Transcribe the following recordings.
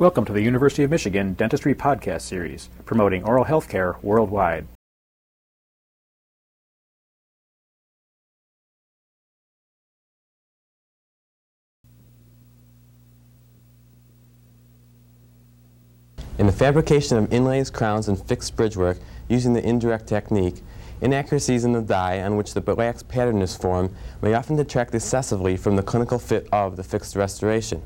Welcome to the University of Michigan Dentistry Podcast Series, promoting oral health care worldwide. In the fabrication of inlays, crowns, and fixed bridgework using the indirect technique, inaccuracies in the die on which the wax pattern is formed may often detract excessively from the clinical fit of the fixed restoration.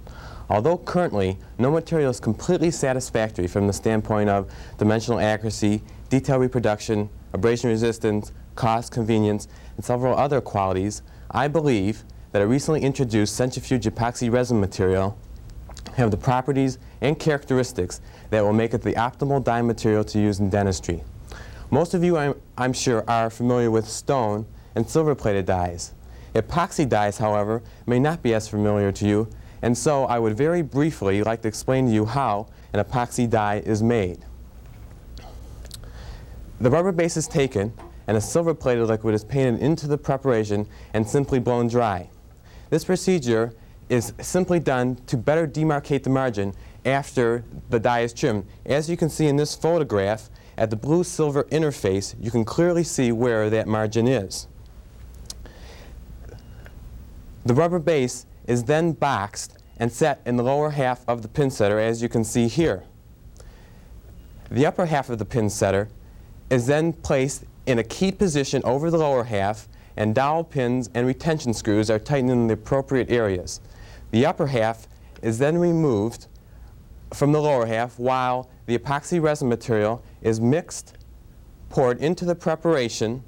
Although currently no material is completely satisfactory from the standpoint of dimensional accuracy, detail reproduction, abrasion resistance, cost, convenience, and several other qualities, I believe that a recently introduced centrifuge epoxy resin material have the properties and characteristics that will make it the optimal die material to use in dentistry. Most of you, I'm, I'm sure, are familiar with stone and silver-plated dies. Epoxy dies, however, may not be as familiar to you and so I would very briefly like to explain to you how an epoxy die is made. The rubber base is taken and a silver-plated liquid is painted into the preparation and simply blown dry. This procedure is simply done to better demarcate the margin after the die is trimmed. As you can see in this photograph, at the blue-silver interface, you can clearly see where that margin is. The rubber base is then boxed and set in the lower half of the pin setter as you can see here. The upper half of the pin setter is then placed in a keyed position over the lower half and dowel pins and retention screws are tightened in the appropriate areas. The upper half is then removed from the lower half while the epoxy resin material is mixed, poured into the preparation,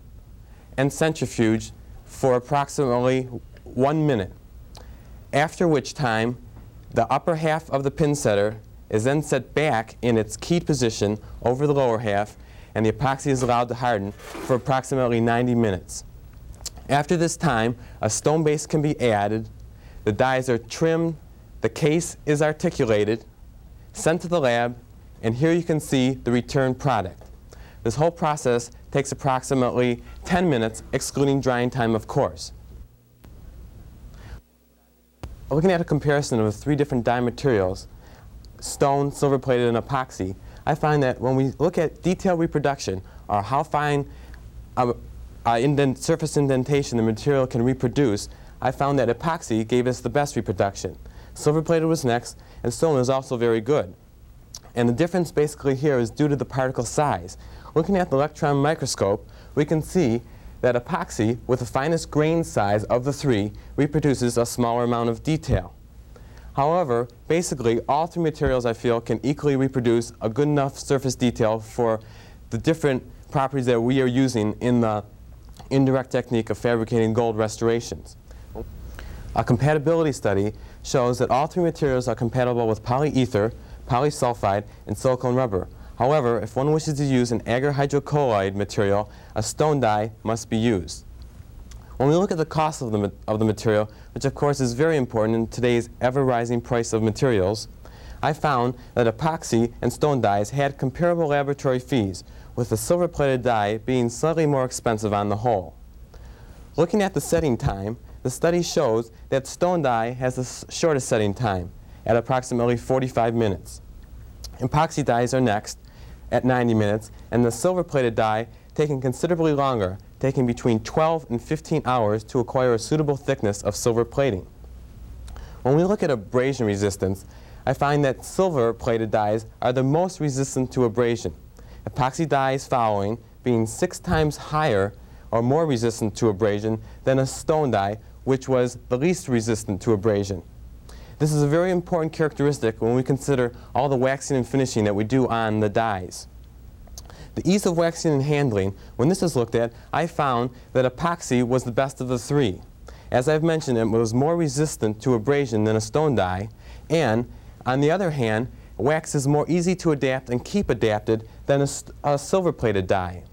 and centrifuged for approximately one minute after which time the upper half of the pin setter is then set back in its keyed position over the lower half and the epoxy is allowed to harden for approximately 90 minutes. After this time, a stone base can be added, the dies are trimmed, the case is articulated, sent to the lab, and here you can see the returned product. This whole process takes approximately 10 minutes, excluding drying time, of course. Looking at a comparison of three different die materials, stone, silver plated, and epoxy, I find that when we look at detailed reproduction, or how fine uh, uh, indent surface indentation the material can reproduce, I found that epoxy gave us the best reproduction. Silver plated was next, and stone is also very good. And the difference basically here is due to the particle size. Looking at the electron microscope, we can see that epoxy, with the finest grain size of the three, reproduces a smaller amount of detail. However, basically, all three materials, I feel, can equally reproduce a good enough surface detail for the different properties that we are using in the indirect technique of fabricating gold restorations. A compatibility study shows that all three materials are compatible with polyether, polysulfide, and silicone rubber, However, if one wishes to use an agar hydrocolloid material, a stone die must be used. When we look at the cost of the, of the material, which of course is very important in today's ever-rising price of materials, I found that epoxy and stone dies had comparable laboratory fees, with the silver-plated die being slightly more expensive on the whole. Looking at the setting time, the study shows that stone die has the shortest setting time, at approximately 45 minutes. Epoxy dies are next, at 90 minutes, and the silver-plated die taking considerably longer, taking between 12 and 15 hours to acquire a suitable thickness of silver plating. When we look at abrasion resistance, I find that silver-plated dies are the most resistant to abrasion. Epoxy dies following being six times higher or more resistant to abrasion than a stone die, which was the least resistant to abrasion. This is a very important characteristic when we consider all the waxing and finishing that we do on the dies. The ease of waxing and handling, when this is looked at, I found that epoxy was the best of the three. As I've mentioned, it was more resistant to abrasion than a stone die, and on the other hand, wax is more easy to adapt and keep adapted than a, a silver-plated die.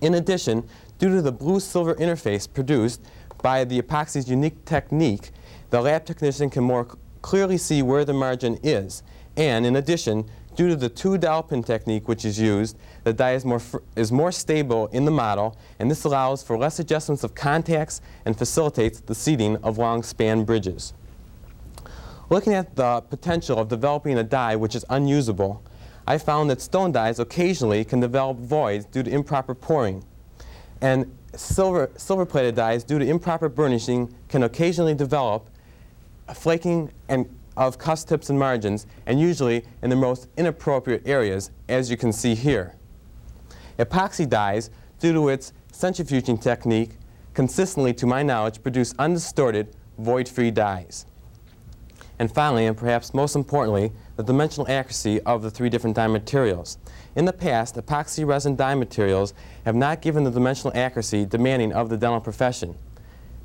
In addition, due to the blue-silver interface produced by the epoxy's unique technique, the lab technician can more clearly see where the margin is. And in addition, due to the two dowel pin technique which is used, the die is more, is more stable in the model, and this allows for less adjustments of contacts and facilitates the seating of long span bridges. Looking at the potential of developing a die which is unusable, I found that stone dies occasionally can develop voids due to improper pouring. And silver, silver-plated dies, due to improper burnishing, can occasionally develop flaking and of cusp tips and margins, and usually in the most inappropriate areas, as you can see here. Epoxy dies, due to its centrifuging technique, consistently, to my knowledge, produce undistorted, void-free dies. And finally, and perhaps most importantly, the dimensional accuracy of the three different die materials. In the past, epoxy resin die materials have not given the dimensional accuracy demanding of the dental profession.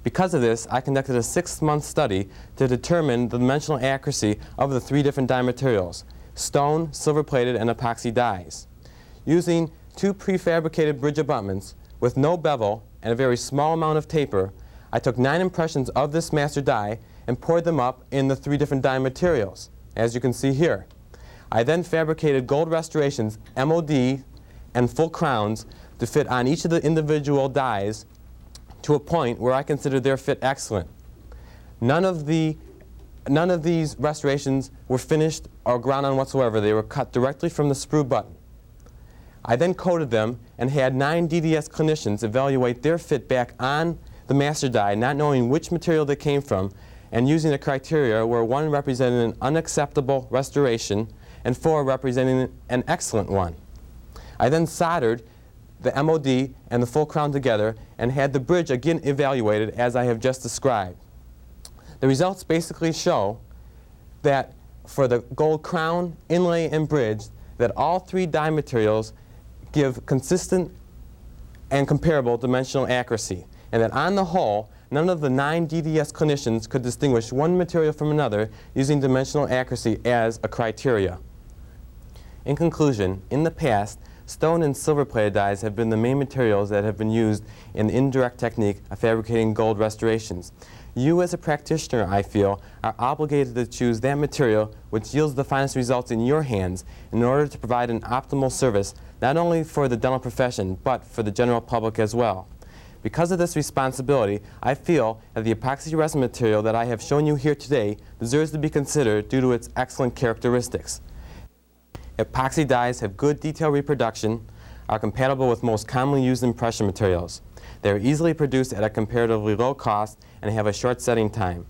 Because of this, I conducted a six-month study to determine the dimensional accuracy of the three different die materials, stone, silver-plated, and epoxy dies. Using two prefabricated bridge abutments with no bevel and a very small amount of taper, I took nine impressions of this master die and poured them up in the three different die materials, as you can see here. I then fabricated gold restorations, MOD, and full crowns to fit on each of the individual dies to a point where I consider their fit excellent. None of, the, none of these restorations were finished or ground on whatsoever. They were cut directly from the sprue button. I then coated them and had nine DDS clinicians evaluate their fit back on the master die, not knowing which material they came from, and using a criteria where one represented an unacceptable restoration and four representing an excellent one. I then soldered the MOD and the full crown together and had the bridge again evaluated as I have just described. The results basically show that for the gold crown, inlay, and bridge, that all three die materials give consistent and comparable dimensional accuracy, and that on the whole, none of the nine DDS clinicians could distinguish one material from another using dimensional accuracy as a criteria. In conclusion, in the past, stone and silver-plated dies have been the main materials that have been used in the indirect technique of fabricating gold restorations. You as a practitioner, I feel, are obligated to choose that material which yields the finest results in your hands in order to provide an optimal service not only for the dental profession, but for the general public as well. Because of this responsibility, I feel that the epoxy resin material that I have shown you here today deserves to be considered due to its excellent characteristics. Epoxy dies have good detail reproduction, are compatible with most commonly used impression materials. They are easily produced at a comparatively low cost and have a short setting time.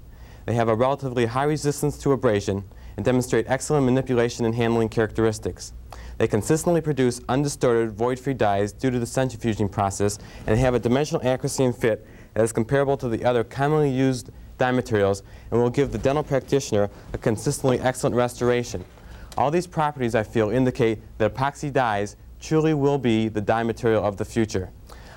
They have a relatively high resistance to abrasion and demonstrate excellent manipulation and handling characteristics. They consistently produce undistorted, void-free dies due to the centrifuging process and have a dimensional accuracy and fit that is comparable to the other commonly used die materials and will give the dental practitioner a consistently excellent restoration. All these properties, I feel, indicate that epoxy dies truly will be the die material of the future.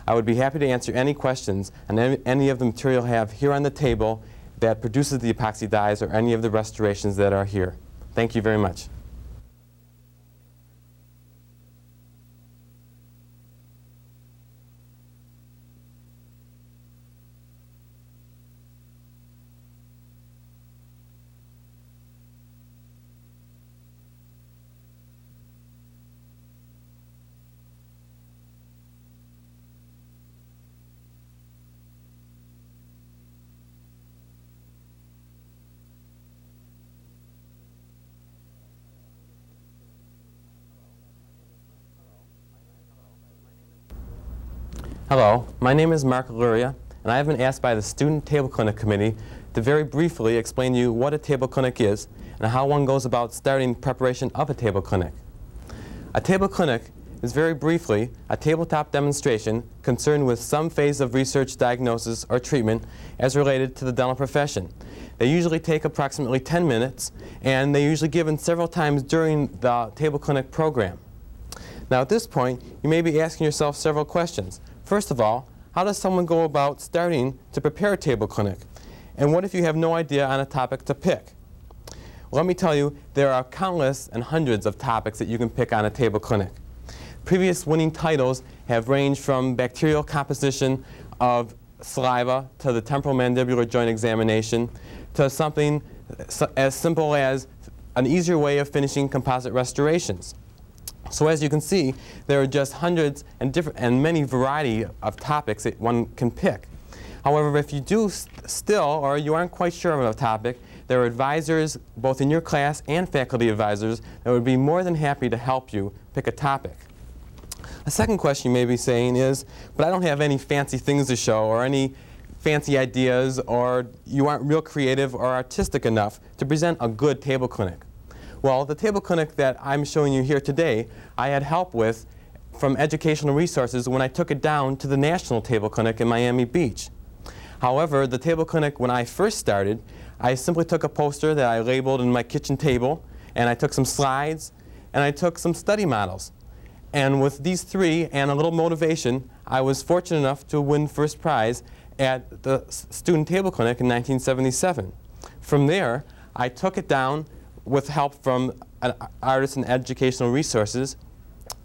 I would be happy to answer any questions on any of the material I have here on the table that produces the epoxy dies or any of the restorations that are here. Thank you very much. Hello, my name is Mark Luria, and I have been asked by the Student Table Clinic Committee to very briefly explain to you what a table clinic is and how one goes about starting preparation of a table clinic. A table clinic is very briefly a tabletop demonstration concerned with some phase of research, diagnosis, or treatment as related to the dental profession. They usually take approximately 10 minutes, and they're usually given several times during the table clinic program. Now at this point, you may be asking yourself several questions. First of all, how does someone go about starting to prepare a table clinic? And what if you have no idea on a topic to pick? Let me tell you, there are countless and hundreds of topics that you can pick on a table clinic. Previous winning titles have ranged from bacterial composition of saliva to the temporal mandibular joint examination to something as simple as an easier way of finishing composite restorations. So as you can see, there are just hundreds and, different, and many variety of topics that one can pick. However, if you do st still, or you aren't quite sure of a topic, there are advisors, both in your class and faculty advisors, that would be more than happy to help you pick a topic. A second question you may be saying is, but I don't have any fancy things to show or any fancy ideas or you aren't real creative or artistic enough to present a good table clinic. Well, the table clinic that I'm showing you here today, I had help with from Educational Resources when I took it down to the National Table Clinic in Miami Beach. However, the table clinic, when I first started, I simply took a poster that I labeled in my kitchen table, and I took some slides, and I took some study models. And with these three and a little motivation, I was fortunate enough to win first prize at the Student Table Clinic in 1977. From there, I took it down with help from Artists and Educational Resources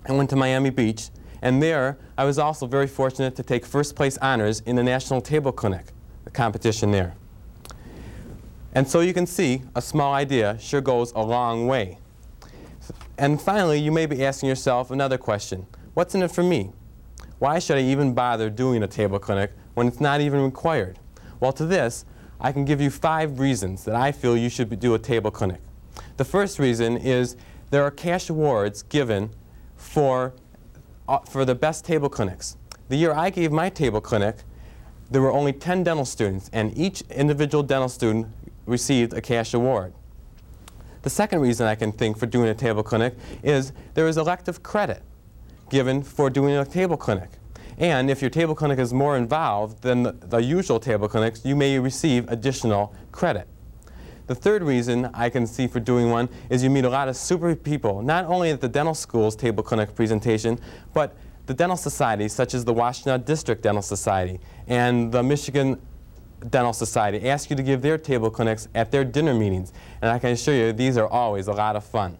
and went to Miami Beach. And there, I was also very fortunate to take first place honors in the National Table Clinic, the competition there. And so you can see, a small idea sure goes a long way. And finally, you may be asking yourself another question. What's in it for me? Why should I even bother doing a table clinic when it's not even required? Well, to this, I can give you five reasons that I feel you should do a table clinic. The first reason is there are cash awards given for, uh, for the best table clinics. The year I gave my table clinic, there were only 10 dental students, and each individual dental student received a cash award. The second reason I can think for doing a table clinic is there is elective credit given for doing a table clinic. And if your table clinic is more involved than the, the usual table clinics, you may receive additional credit. The third reason I can see for doing one is you meet a lot of super people, not only at the dental school's table clinic presentation, but the dental societies such as the Washtenaw District Dental Society and the Michigan Dental Society ask you to give their table clinics at their dinner meetings. And I can assure you these are always a lot of fun.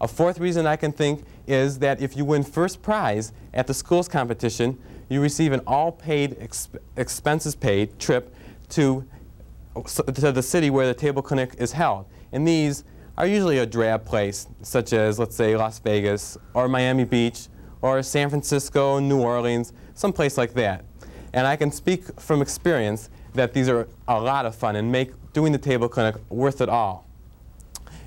A fourth reason I can think is that if you win first prize at the schools competition, you receive an all-paid, exp expenses paid trip to to the city where the table clinic is held. And these are usually a drab place, such as, let's say, Las Vegas, or Miami Beach, or San Francisco, New Orleans, some place like that. And I can speak from experience that these are a lot of fun and make doing the table clinic worth it all.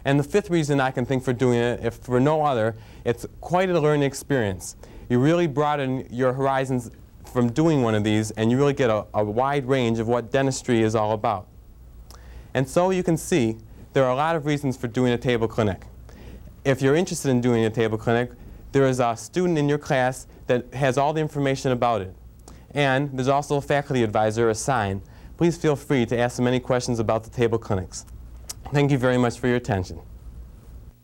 And the fifth reason I can think for doing it, if for no other, it's quite a learning experience. You really broaden your horizons from doing one of these, and you really get a, a wide range of what dentistry is all about. And so you can see there are a lot of reasons for doing a table clinic. If you're interested in doing a table clinic, there is a student in your class that has all the information about it. And there's also a faculty advisor assigned. Please feel free to ask them any questions about the table clinics. Thank you very much for your attention.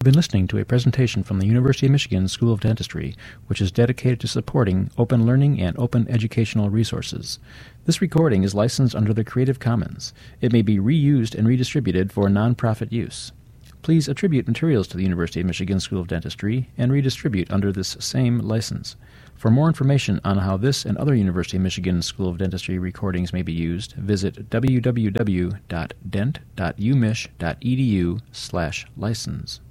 You've been listening to a presentation from the University of Michigan School of Dentistry, which is dedicated to supporting open learning and open educational resources. This recording is licensed under the Creative Commons. It may be reused and redistributed for nonprofit use. Please attribute materials to the University of Michigan School of Dentistry and redistribute under this same license. For more information on how this and other University of Michigan School of Dentistry recordings may be used, visit www.dent.umich.edu/license.